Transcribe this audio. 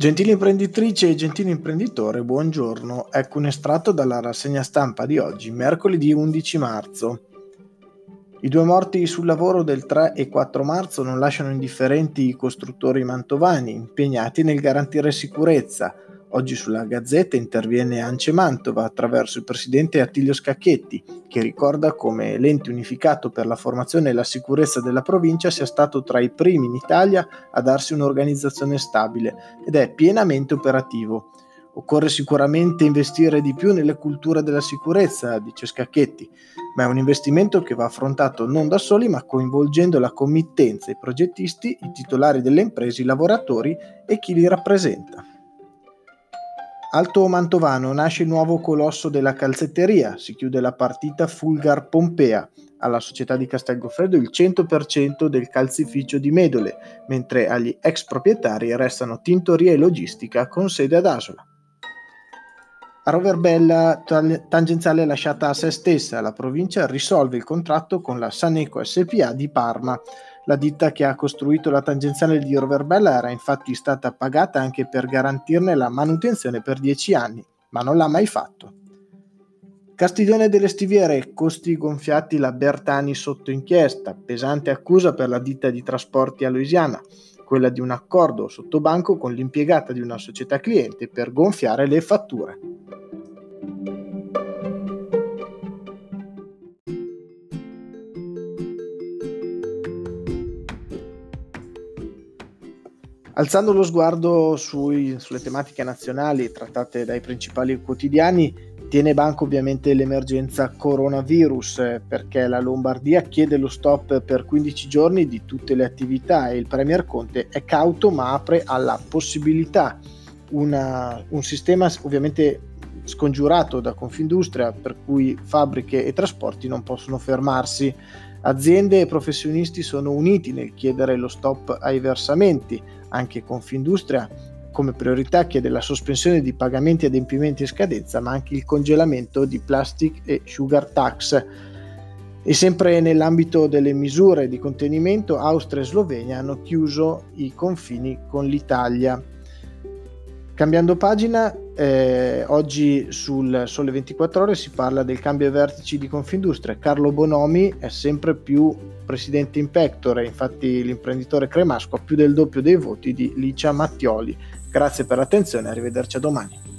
Gentili imprenditrici e gentili imprenditore, buongiorno. Ecco un estratto dalla rassegna stampa di oggi, mercoledì 11 marzo. I due morti sul lavoro del 3 e 4 marzo non lasciano indifferenti i costruttori mantovani, impegnati nel garantire sicurezza, Oggi sulla Gazzetta interviene Ance Mantova attraverso il presidente Attilio Scacchetti, che ricorda come l'ente unificato per la formazione e la sicurezza della provincia sia stato tra i primi in Italia a darsi un'organizzazione stabile ed è pienamente operativo. Occorre sicuramente investire di più nelle culture della sicurezza, dice Scacchetti, ma è un investimento che va affrontato non da soli, ma coinvolgendo la committenza, i progettisti, i titolari delle imprese, i lavoratori e chi li rappresenta. Alto Mantovano nasce il nuovo colosso della calzetteria, si chiude la partita Fulgar Pompea, alla società di Castelgofredo il 100% del calzificio di Medole, mentre agli ex proprietari restano tintoria e logistica con sede ad Asola. A Roverbella tangenziale lasciata a se stessa, la provincia risolve il contratto con la Saneco SPA di Parma. La ditta che ha costruito la tangenziale di Roverbella era infatti stata pagata anche per garantirne la manutenzione per dieci anni, ma non l'ha mai fatto. Castiglione delle Stiviere, costi gonfiati la Bertani sotto inchiesta, pesante accusa per la ditta di trasporti a Louisiana, quella di un accordo sottobanco con l'impiegata di una società cliente per gonfiare le fatture. Alzando lo sguardo sui, sulle tematiche nazionali trattate dai principali quotidiani, tiene banco ovviamente l'emergenza coronavirus eh, perché la Lombardia chiede lo stop per 15 giorni di tutte le attività e il Premier Conte è cauto ma apre alla possibilità una, un sistema ovviamente scongiurato da Confindustria per cui fabbriche e trasporti non possono fermarsi. Aziende e professionisti sono uniti nel chiedere lo stop ai versamenti, anche Confindustria come priorità chiede la sospensione di pagamenti e adempimenti in scadenza, ma anche il congelamento di plastic e sugar tax. E sempre nell'ambito delle misure di contenimento, Austria e Slovenia hanno chiuso i confini con l'Italia. Cambiando pagina, eh, oggi sul Sole 24 Ore si parla del cambio ai vertici di Confindustria. Carlo Bonomi è sempre più presidente in pectore, infatti l'imprenditore cremasco ha più del doppio dei voti di Licia Mattioli. Grazie per l'attenzione, arrivederci a domani.